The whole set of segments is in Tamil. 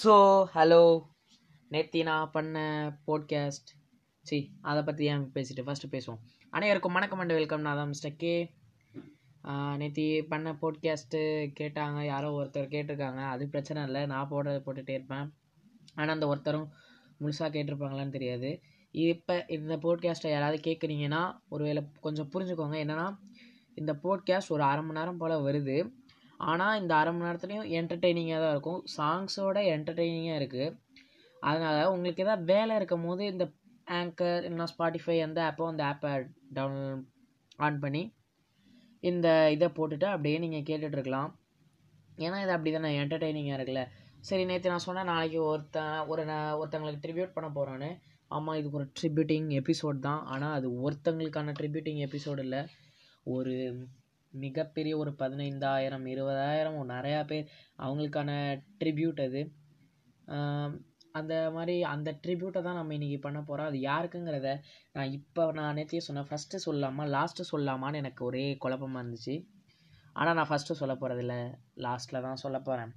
ஸோ ஹலோ நேத்தி நான் பண்ண போட்காஸ்ட் சி அதை பற்றி ஏன் பேசிட்டு ஃபஸ்ட்டு பேசுவோம். அனைவருக்கும் வணக்கம் அண்ட் வெல்கம் நான் தான் மிஸ்டர் கே நேத்தி பண்ண போட்காஸ்ட்டு கேட்டாங்க. யாரோ ஒருத்தர் கேட்டிருக்காங்க. அது பிரச்சனை இல்லை. நான் போடுறத போட்டுகிட்டே இருப்பேன். ஆனால் அந்த ஒருத்தரும் முழுசாக கேட்டிருப்பாங்களான்னு தெரியாது. இப்போ இந்த போட்காஸ்ட்டை யாராவது கேட்குறீங்கன்னா ஒருவேளை கொஞ்சம் புரிஞ்சுக்கோங்க. என்னென்னா இந்த போட்காஸ்ட் ஒரு அரை மணி நேரம் போல் வருது. ஆனால் இந்த அரை மணி நேரத்துலையும் என்டர்டெய்னிங்காக தான் இருக்கும். சாங்ஸோட என்டர்டெய்னிங்காக இருக்குது அதனால் உங்களுக்கு எதாவது வேலை இருக்கும் போது இந்த ஆங்கர் இல்லைனா ஸ்பாட்டிஃபை எந்த ஆப்போ அந்த ஆப்பை டவுன் ஆன் பண்ணி இந்த இதை போட்டுட்டு அப்படியே நீங்கள் கேட்டுட்ருக்கலாம் ஏன்னா இது அப்படி தானே என்டர்டெய்னிங்காக இருக்குல்ல. சரி நேற்று நான் சொன்னேன் நாளைக்கு ஒருத்தன் ஒரு நான் ஒருத்தங்களுக்கு ட்ரிபியூட் பண்ண போகிறான்னு ஆமாம் இதுக்கு ஒரு ட்ரிபியூட்டிங் எபிசோட் தான். ஆனால் அது ஒருத்தங்களுக்கான ட்ரிபியூட்டிங் எபிசோடு இல்லை. ஒரு மிகப்பெரிய ஒரு பதினைந்தாயிரம் இருபதாயிரம் நிறையா பேர் அவங்களுக்கான ட்ரிபியூட் அது. அந்த மாதிரி அந்த ட்ரிபியூட்டை தான் நம்ம இன்றைக்கி பண்ண போகிறோம் அது யாருக்குங்கிறத நான் இப்போ நான் நேற்றையே சொன்னேன் ஃபஸ்ட்டு சொல்லலாமா லாஸ்ட்டு சொல்லலாமான்னு எனக்கு ஒரே குழப்பமாக இருந்துச்சு. ஆனால் நான் ஃபஸ்ட்டு சொல்ல போகிறதில்ல லாஸ்ட்டில் தான் சொல்ல போகிறேன்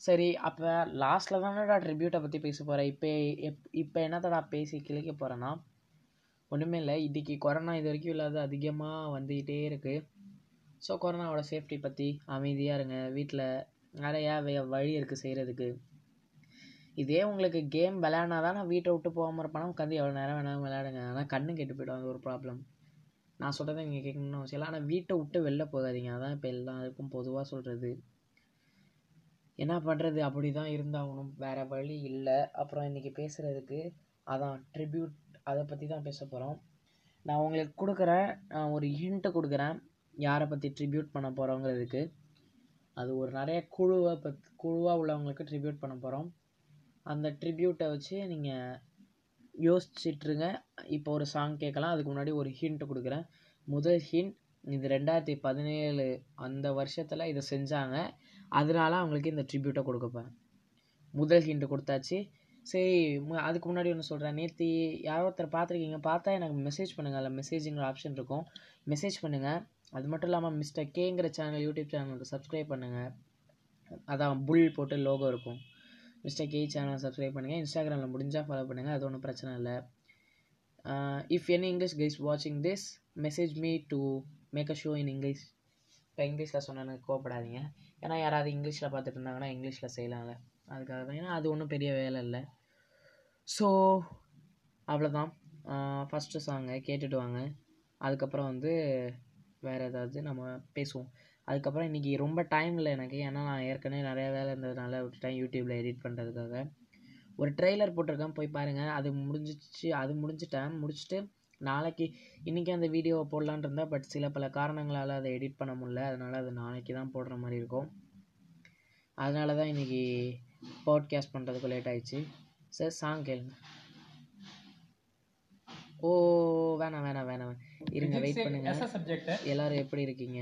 சரி அப்போ லாஸ்ட்டில் தானடா ட்ரிபியூட்டை பற்றி பேச போகிறேன் இப்போ எப் இப்போ என்னத்தடா பேசி கிழிக்க போகிறேன்னா ஒன்றுமே இல்லை. இன்றைக்கி கொரோனா இது வரைக்கும் இல்லாத அதிகமாக வந்துக்கிட்டே இருக்குது ஸோ கொரோனாவோட சேஃப்டி பற்றி அமைதியாக இருங்க. வீட்டில் நிறையா வே வழி இருக்குது செய்கிறதுக்கு இதே உங்களுக்கு கேம் விளையாடினா தான் நான் வீட்டை விட்டு போகாமல் இருப்பேனா? உட்காந்து எவ்வளோ நேரம் வேணாலும் விளையாடுங்க. ஆனால் கண்ணு கெட்டு போய்டும் அது ஒரு ப்ராப்ளம் நான் சொல்கிறத நீங்கள் கேட்கணும்னு அவசியம் இல்லை. ஆனால் வீட்டை விட்டு வெளில போகாதீங்க. அதான் இப்போ எல்லாருக்கும் பொதுவாக சொல்கிறது என்ன பண்ணுறது அப்படி தான் இருந்தாகணும். வேறு வழி இல்லை. அப்புறம் இன்றைக்கி பேசுகிறதுக்கு அதான் ட்ரிபியூட் அதை பற்றி தான் பேச போகிறோம் நான் உங்களுக்கு கொடுக்குறேன். ஒரு ஹிண்ட்டு கொடுக்குறேன். யாரை பற்றி ட்ரிபியூட் பண்ண போகிறோங்கிறதுக்கு அது ஒரு நிறைய குழுவை பத் குழுவாக உள்ளவங்களுக்கு ட்ரிபியூட் பண்ண போகிறோம் அந்த ட்ரிபியூட்டை வச்சு நீங்கள் யோசிச்சிட்ருங்க. இப்போ ஒரு சாங் கேட்கலாம். அதுக்கு முன்னாடி ஒரு ஹிண்ட் கொடுக்குறேன். முதல் ஹிண்ட் இது ரெண்டாயிரத்தி பதினேழு அந்த வருஷத்தில் இதை செஞ்சாங்க. அதனால அவங்களுக்கு இந்த ட்ரிபியூட்டை கொடுக்கப்பேன் முதல் ஹிண்ட் கொடுத்தாச்சு. சரி அதுக்கு முன்னாடி ஒன்று சொல்கிறேன் நேற்று யாரோ ஒருத்தர் பார்த்துருக்கீங்க. பார்த்தா எனக்கு மெசேஜ் பண்ணுங்கள் அதில் மெசேஜுங்கிற ஆப்ஷன் இருக்கும். மெசேஜ் பண்ணுங்கள் அது மட்டும் இல்லாமல் மிஸ்டர் கேங்கிற சேனல் யூடியூப் சேனலுக்கு சப்ஸ்கிரைப் பண்ணுங்கள் அதான் புல் போட்டு லோகோ இருக்கும். மிஸ்டர் கே சேனல் சப்ஸ்கிரைப் பண்ணுங்கள் இன்ஸ்டாகிராமில் முடிஞ்சால் ஃபாலோ பண்ணுங்கள் அது ஒன்றும் பிரச்சனை இல்லை. இஃப் எனி இங்கிலீஷ் கைஸ் வாட்சிங் this message me to make a show in English இப்போ இங்கிலீஷில் சொன்னேன்னு கோவப்படாதீங்க. ஏன்னா யாராவது இங்கிலீஷில் பார்த்துட்டு இருந்தாங்கன்னா இங்கிலீஷில் செய்யலாம்ல அதுக்காக தான். ஏன்னா அது ஒன்றும் பெரிய வேலை இல்லை. ஸோ அவ்வளோதான் ஃபஸ்ட்டு சாங்கை கேட்டுட்டு வாங்க. அதுக்கப்புறம் வந்து வேறு ஏதாவது நம்ம பேசுவோம். அதுக்கப்புறம் இன்றைக்கி ரொம்ப டைம் இல்லை எனக்கு. ஏன்னா நான் ஏற்கனவே நிறையா வேலை இருந்ததுனால விட்டுட்டேன். யூடியூப்பில் எடிட் பண்ணுறதுக்காக ஒரு ட்ரெய்லர் போட்டிருக்கேன். போய் பாருங்கள் அது முடிஞ்சிச்சு. அது முடிஞ்சிட்டேன். முடிச்சுட்டு நாளைக்கு இன்றைக்கி அந்த வீடியோவை போடலான் இருந்தால் பட் சில பல காரணங்களால் அதை எடிட் பண்ண முடியல. அதனால் அது நாளைக்கு தான் போடுற மாதிரி இருக்கும். அதனால தான் இன்றைக்கி பாட்காஸ்ட் பண்ணுறதுக்கு லேட் ஆயிடுச்சு. சார் சாங் கேளுங்க. ஓ வேணாம் வேணாம் வேணாம் வேணாம். இருங்க வெயிட் பண்ணுங்க. எல்லோரும் எப்படி இருக்கீங்க?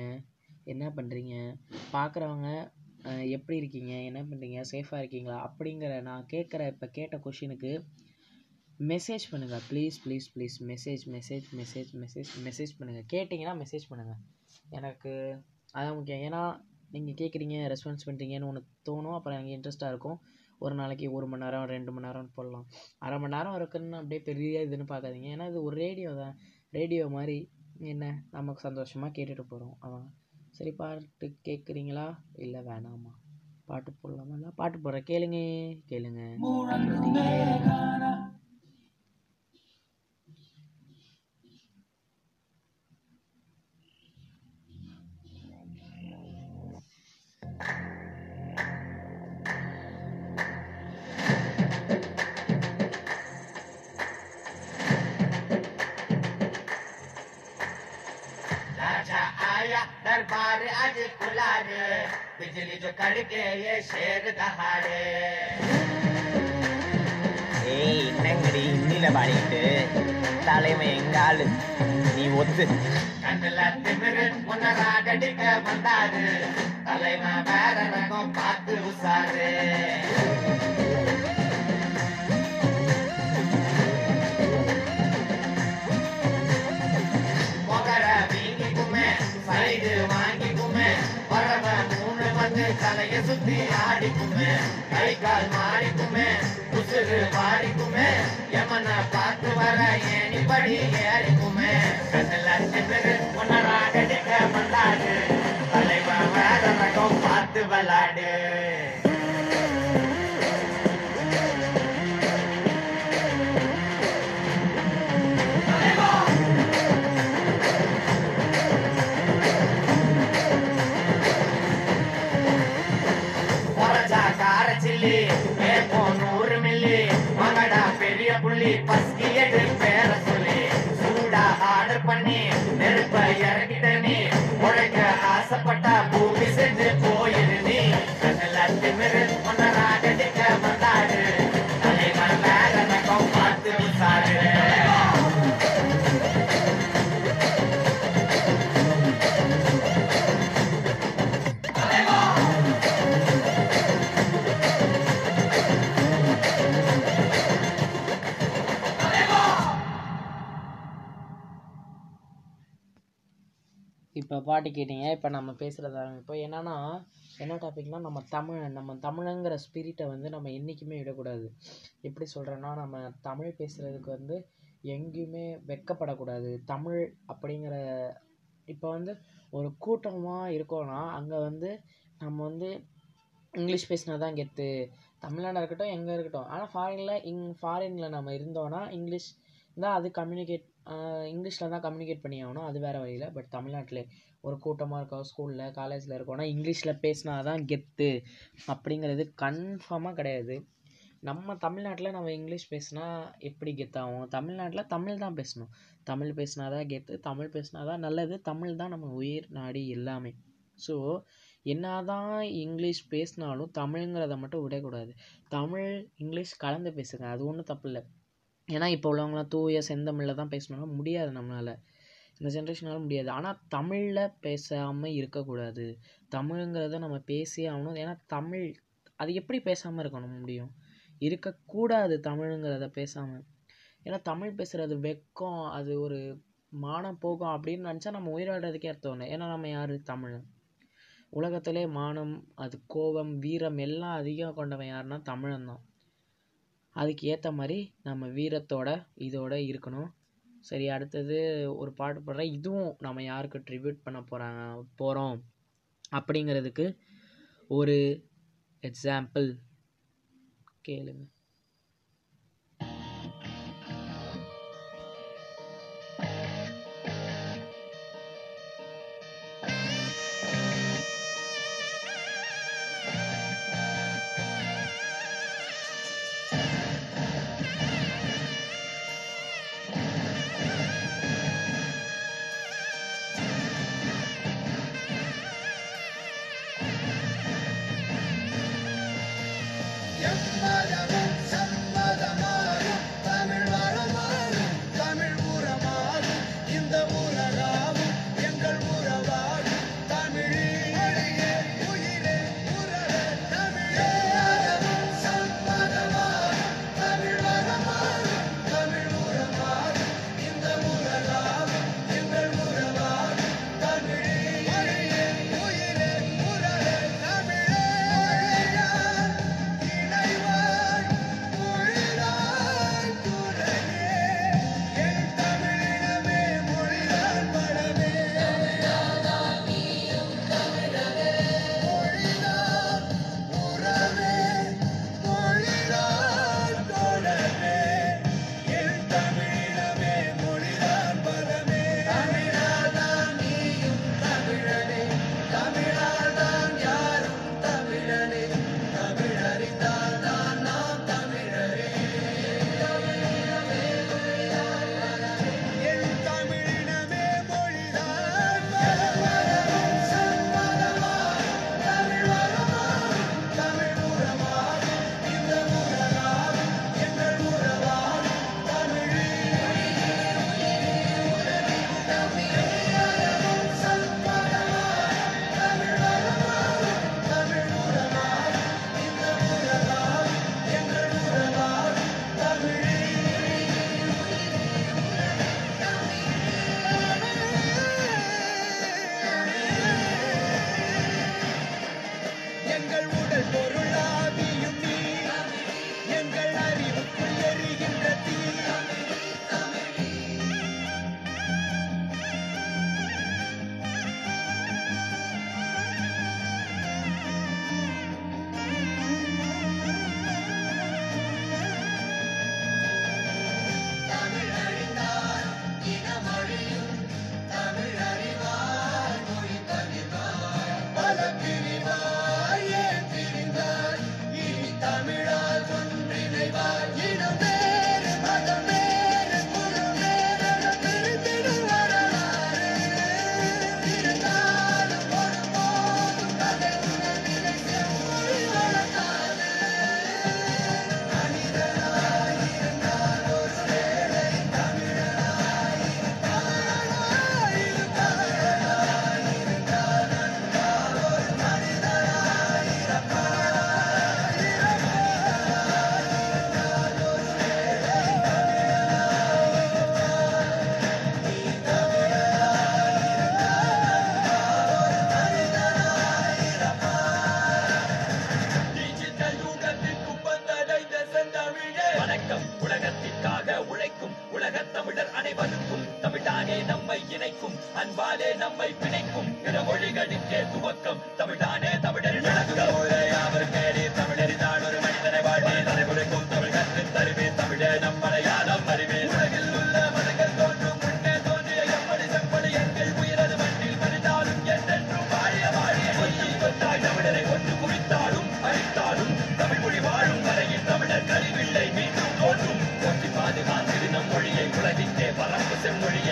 என்ன பண்ணுறீங்க பார்க்குறவங்க எப்படி இருக்கீங்க? என்ன பண்ணுறீங்க சேஃபாக இருக்கீங்களா? அப்படிங்கிற நான் கேட்குற இப்போ கேட்ட கொஷினுக்கு மெசேஜ் பண்ணுங்கள் please please please message message message message message பண்ணுங்கள் கேட்டிங்கன்னா மெசேஜ் பண்ணுங்கள் எனக்கு அதான் முக்கியம். ஏன்னா நீங்கள் கேட்குறீங்க ரெஸ்பான்ஸ் பண்ணுறீங்கன்னு ஒன்று தோணும். அப்புறம் எனக்கு இன்ட்ரெஸ்ட்டாக இருக்கும். ஒரு நாளைக்கு ஒரு மணி நேரம் ரெண்டு மணி நேரம் போடலாம். அரை மணி நேரம் இருக்குன்னு அப்படியே பெரிய இதுன்னு பார்க்காதீங்க. ஏன்னா இது ஒரு ரேடியோ தான். ரேடியோ மாதிரி என்ன நமக்கு சந்தோஷமாக கேட்டுட்டு போகிறோம் அவன் சரி பாட்டு கேட்குறீங்களா இல்லை வேணாமா. பாட்டு போடலாமா? இல்லை பாட்டு போடுற கேளுங்க கேளுங்க. बिजली जो कड़के ये शेर दहाड़े ஏய் என்னங்கடி இன்னில பாடிட்டு தலைமை எங்க ஆளு நீ ஒத்து கண்ணுல திமிரு முன்னராடடிக்க வந்தாரு தலைவன் வேற ரகம் பார்த்து உசாரு சுத்தி ஆடிக்குமே கை கால் மாறிக்குமே உசுறு பாடிக்குமே எமன பார்த்து வர ஏணி படி ஏறிக்குமே. உன்னராக மல்லாடு தலைவன் வேற ரகம் பார்த்து விளாடு. земли по свету இப்போ பாட்டு கேட்டீங்க இப்போ நம்ம பேசுகிறதா இப்போ என்னென்னா என்ன டாபிக்னால் நம்ம தமிழ் நம்ம தமிழங்கிற ஸ்பிரிட்டை வந்து நம்ம என்றைக்குமே விடக்கூடாது. எப்படி சொல்கிறேன்னா நம்ம தமிழ் பேசுகிறதுக்கு வந்து எங்கேயுமே வெட்கப்படக்கூடாது தமிழ் அப்படிங்கிற இப்போ வந்து ஒரு கூட்டமாக இருக்கோன்னா அங்கே வந்து நம்ம வந்து இங்கிலீஷ் பேசினா தான் கெத்து. தமிழ்நாடு இருக்கட்டும் எங்கே இருக்கட்டும். ஆனால் ஃபாரினில் இங் ஃபாரினில் நம்ம இருந்தோன்னா இங்கிலீஷ் தான் அது கம்யூனிகேட் இங்கிலீஷில் தான் கம்யூனிகேட் பண்ணி ஆகணும். அது வேறு வழியில். பட் தமிழ்நாட்டில் ஒரு கூட்டமாக இருக்கோம் ஸ்கூலில் காலேஜில் இருக்கோன்னா இங்கிலீஷில் பேசினா தான் கெத்து அப்படிங்கிறது கன்ஃபார்மாக கிடையாது. நம்ம தமிழ்நாட்டில் நம்ம இங்கிலீஷ் பேசினா எப்படி கெத்தாகும்? தமிழ்நாட்டில் தமிழ் தான் பேசணும். தமிழ் பேசினா தான் கெத்து தமிழ் பேசினா தான் நல்லது. தமிழ் தான் நம்ம உயிர் நாடி எல்லாமே. ஸோ என்ன தான் இங்கிலீஷ் பேசினாலும் தமிழுங்கிறத மட்டும் விடக்கூடாது. தமிழ் இங்கிலீஷ் கலந்து பேசுங்க. அது ஒன்றும் தப்பு இல்லை. ஏன்னா இப்போ உள்ளவங்களாம் தூய செந்தமிழில் தான் பேசணும்னா முடியாது நம்மளால். இந்த ஜென்ரேஷனால் முடியாது. ஆனால் தமிழில் பேசாமல் இருக்கக்கூடாது. தமிழுங்கிறத நம்ம பேசியே ஆகணும். ஏன்னா தமிழ் அது எப்படி பேசாமல் இருக்கணும் முடியும்? இருக்கக்கூடாது தமிழுங்கிறத பேசாமல் ஏன்னா தமிழ் பேசுகிறது வெக்கம் அது ஒரு மானம் போகும் அப்படின்னு நினச்சா நம்ம உயிராடுறதுக்கே அர்த்தம் இல்லை. ஏன்னா நம்ம யார்? தமிழ். உலகத்திலே மானம் அது கோபம் வீரம் எல்லாம் அதிகம் கொண்டவன் யாருன்னா தமிழன் தான். அதுக்கு ஏற்ற மாதிரி நம்ம வீரத்தோட இதோட இருக்கணும். சரி அடுத்தது ஒரு பாட்டு பாடுறேன். இதுவும் நம்ம யாருக்கு ட்ரிபியூட் பண்ண போகிறாங்க போகிறோம் அப்படிங்கிறதுக்கு ஒரு எக்ஸாம்பிள் கேளுங்கள்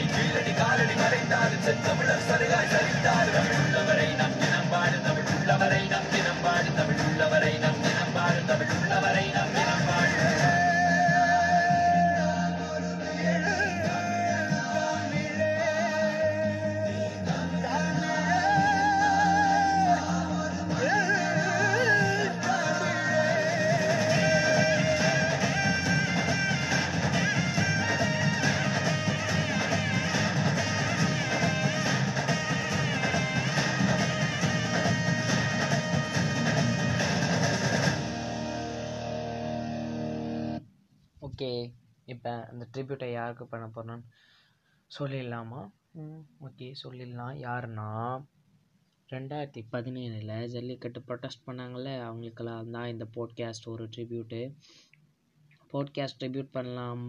கீழடி காலடி மறைந்தாலும் செத்தமிழர் சருகாய் சரி ட்ரிபியூட்டை யாருக்கு பண்ண போகிறேன்னு சொல்லிடலாமா? ஓகே சொல்லிடலாம். யாருன்னா ரெண்டாயிரத்தி பதினேழில் ஜல்லிக்கட்டு ப்ரொட்டஸ்ட் பண்ணாங்கள்ல அவங்களுக்கெல்லாம் தான் இந்த போட்காஸ்ட் ஒரு ட்ரிபியூட்டு போட்காஸ்ட் ட்ரிபியூட் பண்ணலாம்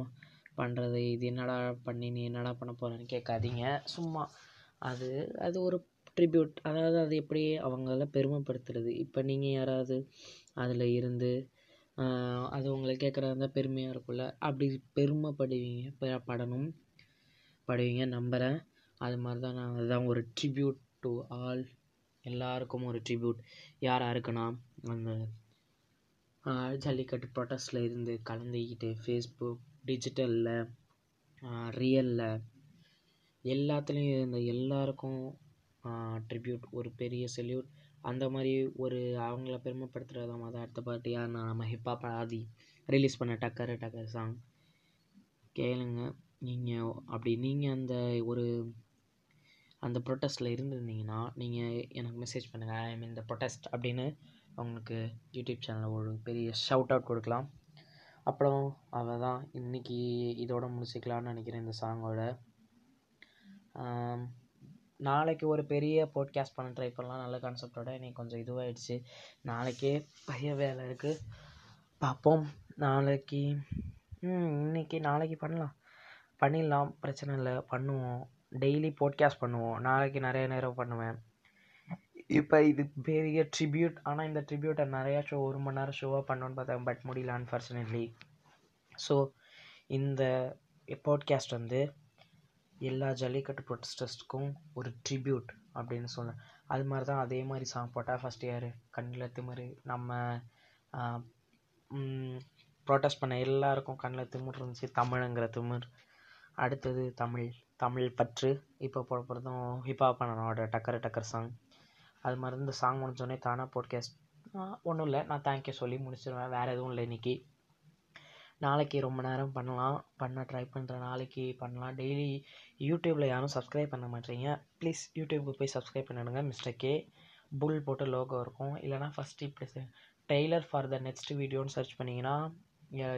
பண்ணுறது இது என்னடா பண்ணி நீ என்னடா பண்ண போகிறேன்னு கேட்காதீங்க. சும்மா அது அது ஒரு ட்ரிபியூட் அதாவது அது எப்படி அவங்கள பெருமைப்படுத்துறது? இப்போ நீங்கள் யாராவது அதில் இருந்து அது உங்களை கேட்குறதா இருந்தால் பெருமையாக இருக்கும்ல. அப்படி பெருமைப்படுவீங்க பெ- படணும் படுவீங்க நம்புகிறேன் அது மாதிரி தான் நான் அதுதான் ஒரு ட்ரிபியூட் டு ஆல் எல்லாருக்கும் ஒரு ட்ரிபியூட் யார் யாருக்குன்னா அந்த ஜல்லிக்கட்டு ப்ரொட்டஸ்டில் இருந்து கலந்துக்கிட்டு ஃபேஸ்புக் டிஜிட்டலில் ரியலில் எல்லாத்துலேயும் இருந்த எல்லாருக்கும் ட்ரிபியூட் ஒரு பெரிய செல்யூட் அந்த மாதிரி ஒரு அவங்கள பெருமைப்படுத்துகிறத தான் அடுத்த பார்ட்டியாக நான் நம்ம ஹிப்ஹாப் ஆதி ரிலீஸ் பண்ண டக்கரு டக்கர் சாங் கேளுங்க. நீங்கள் அப்படி நீங்கள் அந்த ஒரு அந்த ப்ரொட்டஸ்ட்டில் இருந்திருந்தீங்கன்னா நீங்கள் எனக்கு மெசேஜ் பண்ணுங்கள் ஐ மீன் இந்த ப்ரொட்டஸ்ட் அப்படின்னு அவங்களுக்கு யூடியூப் சேனலில் ஒரு பெரிய ஷவுட் அவுட் கொடுக்கலாம். அப்புறம் அவள் தான் இன்றைக்கி இதோட முடிச்சிக்கலான்னு நினைக்கிறேன் இந்த சாங்கோட நாளைக்கு ஒரு பெரிய போட்காஸ்ட் பண்ண ட்ரை பண்ணலாம். நல்ல கான்செப்டோட இன்னைக்கு கொஞ்சம் இதுவாகிடுச்சு நாளைக்கே பெரிய வேலை இருக்குது பார்ப்போம் நாளைக்கு இன்னைக்கு நாளைக்கு பண்ணலாம். பண்ணிடலாம். பிரச்சனை இல்லை. பண்ணுவோம். டெய்லி போட்காஸ்ட் பண்ணுவோம். நாளைக்கு நிறைய நேரம் பண்ணுவேன். இப்போ இது பெரிய ட்ரிபியூட் ஆனால் இந்த ட்ரிபியூட்டை நிறையா ஷோ ஒரு மணி நேரம் ஷோவாக பண்ணோன்னு பார்த்தேன். பட் முடியல அன்ஃபார்ச்சுனேட்லி ஸோ இந்த பாட்காஸ்ட் வந்து எல்லா ஜல்லிக்கட்டு ப்ரொட்டஸ்டர்ஸ்க்கும் ஒரு ட்ரிபியூட் அப்படின்னு சொன்னேன் அது மாதிரி தான் அதே மாதிரி சாங் போட்டால் ஃபஸ்ட் இயர் கண்ணில் திமிரு. நம்ம ப்ரொட்டஸ்ட் பண்ண எல்லாருக்கும் கண்ணில் திமிர் இருந்துச்சு. தமிழுங்கிற திமிர். அடுத்தது தமிழ். தமிழ் பற்று. இப்போ போட போகிறதும் ஹிப்ஹாப் பண்ணனோட டக்கர் டக்கர் சாங் அது மாதிரி இந்த சாங் முடிஞ்சோடனே தானாக போட்காஸ்ட் ஒன்றும் இல்லை. நான் தேங்க்யூ சொல்லி முடிச்சிடுவேன் வேறு எதுவும் இல்லை இன்றைக்கி நாளைக்கு ரொம்ப நேரம் பண்ணலாம். பண்ண ட்ரை பண்ணுறேன் நாளைக்கு பண்ணலாம். டெய்லி யூடியூப்பில் யாரும் சப்ஸ்கிரைப் பண்ண மாட்டீங்க. ப்ளீஸ் யூடியூப்க்கு போய் சப்ஸ்கிரைப் பண்ணிடுங்க மிஸ்டர் கே புல் போட்டு லோகோ இருக்கும். இல்லைனா ஃபஸ்ட்டு இப்படி டெய்லர் ஃபார் த நெக்ஸ்ட் வீடியோன்னு சர்ச் பண்ணிங்கன்னா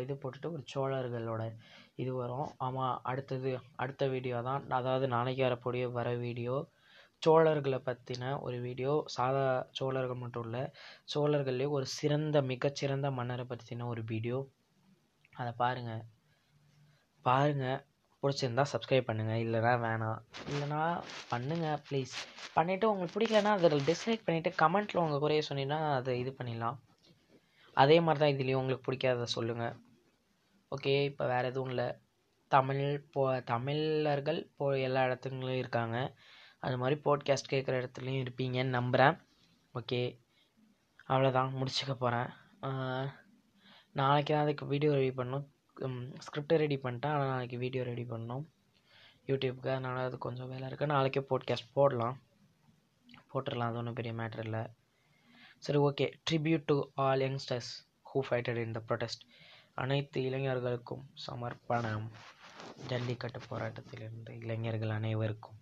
இது போட்டுட்டு ஒரு சோழர்களோட இது வரும். ஆமாம் அடுத்தது அடுத்த வீடியோ தான். அதாவது நாளைக்கு வரக்கூடிய வர வீடியோ சோழர்களை பற்றின ஒரு வீடியோ சாதா சோழர்கள் மட்டும் இல்லை சோழர்கள்லேயே ஒரு சிறந்த மிகச்சிறந்த மன்னரை பற்றின ஒரு வீடியோ அதை பாருங்கள் பாருங்கள் பிடிச்சிருந்தா சப்ஸ்கிரைப் பண்ணுங்கள் இல்லைனா வேணாம் இல்லைனா பண்ணுங்கள் ப்ளீஸ் பண்ணிவிட்டு உங்களுக்கு பிடிக்கலனா அதில் டிஸ்லைக் பண்ணிவிட்டு கமெண்ட்டில் உங்கள் குறைய சொன்னீங்கன்னா அதை இது பண்ணிடலாம். அதே மாதிரி தான் இதுலேயும் உங்களுக்கு பிடிக்காததை சொல்லுங்கள் ஓகே இப்போ வேறு எதுவும் இல்லை. தமிழ் போ தமிழர்கள் போ எல்லா இடத்துலையும் இருக்காங்க. அது மாதிரி போட்காஸ்ட் கேட்குற இடத்துலையும் இருப்பீங்கன்னு நம்புகிறேன் ஓகே அவ்வளோதான் முடிச்சுக்க போகிறேன் நாளைக்கு தான் அதுக்கு வீடியோ ரெடி பண்ணணும் ஸ்கிரிப்டை ரெடி பண்ணிட்டேன் ஆனால் நாளைக்கு வீடியோ ரெடி பண்ணணும். யூடியூப்க்கு அதனால் அது கொஞ்சம் வேலை இருக்குது நாளைக்கே போட்காஸ்ட் போடலாம். போட்டுடலாம் அது ஒன்றும் பெரிய மேட்ரு இல்லை. சரி okay tribute to all youngsters who fighted in the protest அனைத்து இளைஞர்களுக்கும் சமர்ப்பணம். ஜல்லிக்கட்டு போராட்டத்தில் இருந்த இளைஞர்கள் அனைவருக்கும்.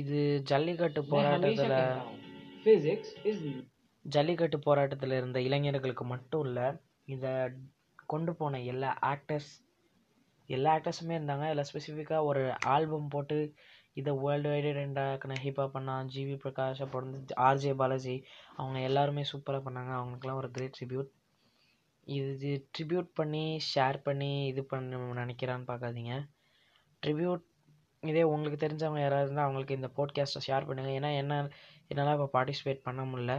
இது ஜல்லிக்கட்டு போராட்டத்தில் ஜல்லிக்கட்டு போராட்டத்தில் இருந்த இளைஞர்களுக்கு மட்டும் இல்லை இதை கொண்டு போன எல்லா ஆக்டர்ஸ் எல்லா ஆக்டர்ஸுமே இருந்தாங்க. இதில் ஸ்பெசிஃபிக்காக ஒரு ஆல்பம் போட்டு இதை வேர்ல்டு வைடு ரெண்டாக்கின ஹிப்ஹாப் பண்ணான் ஜிவி பிரகாஷ் அப்புறம் வந்து ஆர்ஜே பாலாஜி அவங்க எல்லாருமே சூப்பராக பண்ணாங்க. அவங்களுக்குலாம் ஒரு கிரேட் ட்ரிபியூட் இது ட்ரிபியூட் பண்ணி ஷேர் பண்ணி இது பண்ண நினைக்கிறான்னு பார்க்காதீங்க. ட்ரிபியூட் இதே உங்களுக்கு தெரிஞ்சவங்க யாராவது இருந்தால் அவங்களுக்கு இந்த போட்காஸ்ட்டை ஷேர் பண்ணுங்கள் ஏன்னா என்ன என்னால் இப்போ பார்ட்டிசிபேட் பண்ண முடில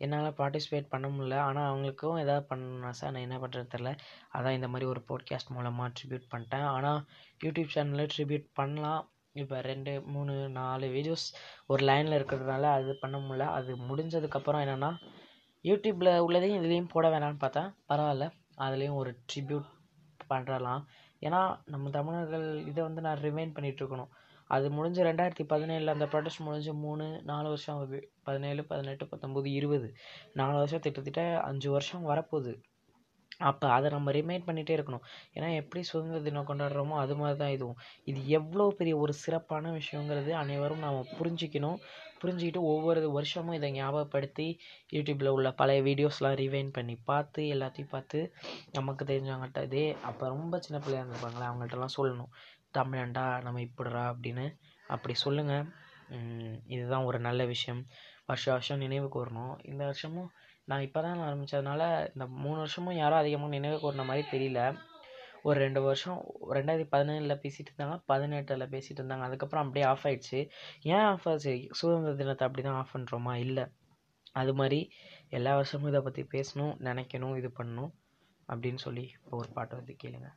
என்னால் பார்ட்டிசிபேட் பண்ண முடில ஆனால் அவங்களுக்கும் எதாவது பண்ணணும் சார் நான் என்ன பண்ணுறது தெரில அதான் இந்த மாதிரி ஒரு போட்காஸ்ட் மூலமாக ட்ரிபியூட் பண்ணிட்டேன். ஆனால் யூடியூப் சேனலில் ட்ரிபியூட் பண்ணலாம். இப்போ ரெண்டு மூணு நாலு வீடியோஸ் ஒரு லைனில் இருக்கிறதுனால அது பண்ண முடில அது முடிஞ்சதுக்கப்புறம் என்னென்னா யூடியூப்பில் உள்ளதையும் இதுலேயும் போட வேணாம்னு பார்த்தேன் பரவாயில்ல. அதுலேயும் ஒரு ட்ரிபியூட் பண்ணுறலாம் ஏன்னா நம்ம தமிழர்கள் இதை வந்து நான் ரிமைண்ட் பண்ணிகிட்ருக்கணும் அது முடிஞ்சு ரெண்டாயிரத்தி பதினேழில் அந்த ப்ராடக்ட் முடிஞ்சு மூணு நாலு வருஷம் ஆகுது. பதினேழு பதினெட்டு பத்தொம்போது இருபது. நாலு வருஷம் திட்டத்திட்ட அஞ்சு வருஷம் வரப்போகுது. அப்போ அதை நம்ம ரிமைண்ட் பண்ணிகிட்டே இருக்கணும். ஏன்னா எப்படி சுதந்திர தினம் கொண்டாடுறோமோ அது மாதிரி தான் இதுவும். இது எவ்வளோ பெரிய ஒரு சிறப்பான விஷயங்கிறது அனைவரும் நாம் புரிஞ்சிக்கணும். புரிஞ்சுக்கிட்டு ஒவ்வொரு வருஷமும் இதை ஞாபகப்படுத்தி யூடியூப்பில் உள்ள பழைய வீடியோஸ்லாம் ரிவைன் பண்ணி பார்த்து எல்லாத்தையும் பார்த்து நமக்கு தெரிஞ்சவங்கள்ட்ட இதே அப்போ ரொம்ப சின்ன பிள்ளையாக இருந்திருப்பாங்களே அவங்கள்ட்டலாம் சொல்லணும். தமிழன்டா நம்ம இப்படிடா அப்படின்னு அப்படி சொல்லுங்கள் இதுதான் ஒரு நல்ல விஷயம். வருஷம் வருஷம் நினைவு கூறணும். இந்த வருஷமும் நான் இப்போ தான் ஆரம்பித்ததுனால இந்த மூணு வருஷமும் யாரும் அதிகமாக நினைவு கூறின மாதிரி தெரியல. ஒரு ரெண்டு வருஷம் ரெண்டாயிரத்தி பதினேழில் பேசிகிட்டு இருந்தாங்க பதினெட்டில் பேசிகிட்டு இருந்தாங்க. அதுக்கப்புறம் அப்படியே ஆஃப் ஆயிடுச்சு. ஏன் ஆஃப் ஆச்சு? சுதந்திர தினத்தை அப்படி தான் ஆஃப் பண்ணுறோமா இல்லை. அது மாதிரி எல்லா வருஷமும் இதை பற்றி பேசணும் நினைக்கணும் இது பண்ணணும் அப்படின்னு சொல்லி இப்போ ஒரு பாட்டு வந்து கேளுங்கள்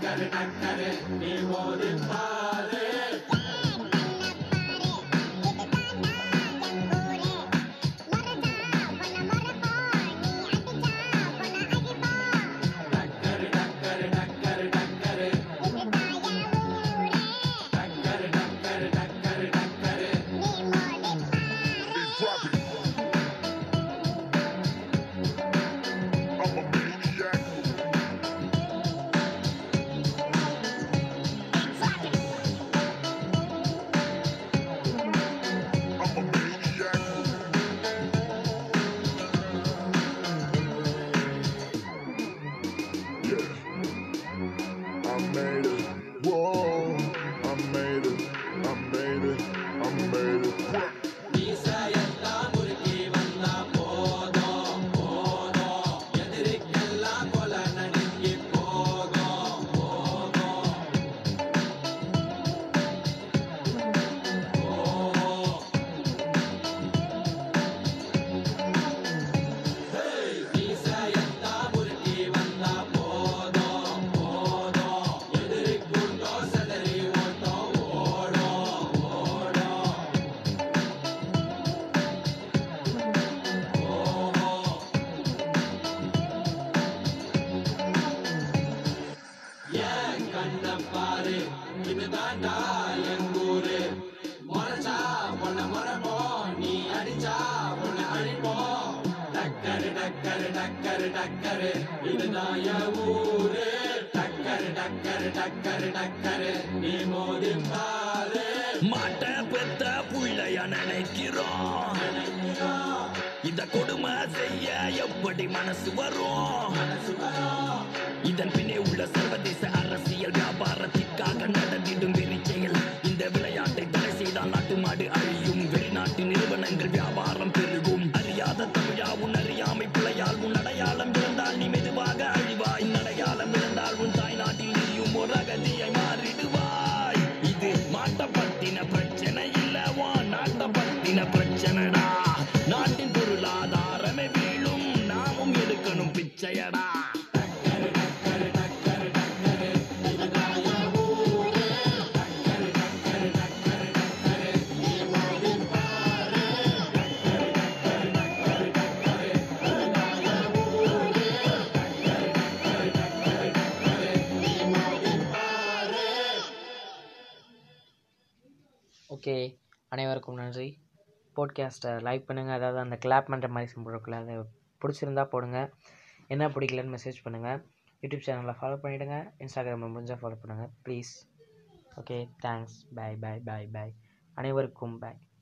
got it, I got it, me want it, I மாட்ட பெத்த புள்ளைய நினைக்கிறோம். இந்த கொடுமை செய்ய எப்படி மனசு வரும்? இதன் பின்னே உள்ள சர்வதேச அரசியல் வியாபாரத்திற்காக நடந்திடும் வெறிச்செயல். இந்த விளையாட்டை தடை செய்தால் நாட்டு மாடு அழி பிச்சையடா. ஓகே அனைவருக்கும் நன்றி. போட்காஸ்ட்டை லைக் பண்ணுங்கள் அதாவது அந்த கிளாப் பண்ணுற மாதிரி சிம்பிள் இருக்குல்ல அதை பிடிச்சிருந்தா போடுங்க. என்ன பிடிக்கலன்னு மெசேஜ் பண்ணுங்கள் யூடியூப் சேனலில் ஃபாலோ பண்ணிவிடுங்க இன்ஸ்டாகிராமில் முடிஞ்சால் ஃபாலோ பண்ணுங்கள் please okay thanks bye bye bye bye அனைவருக்கும் பை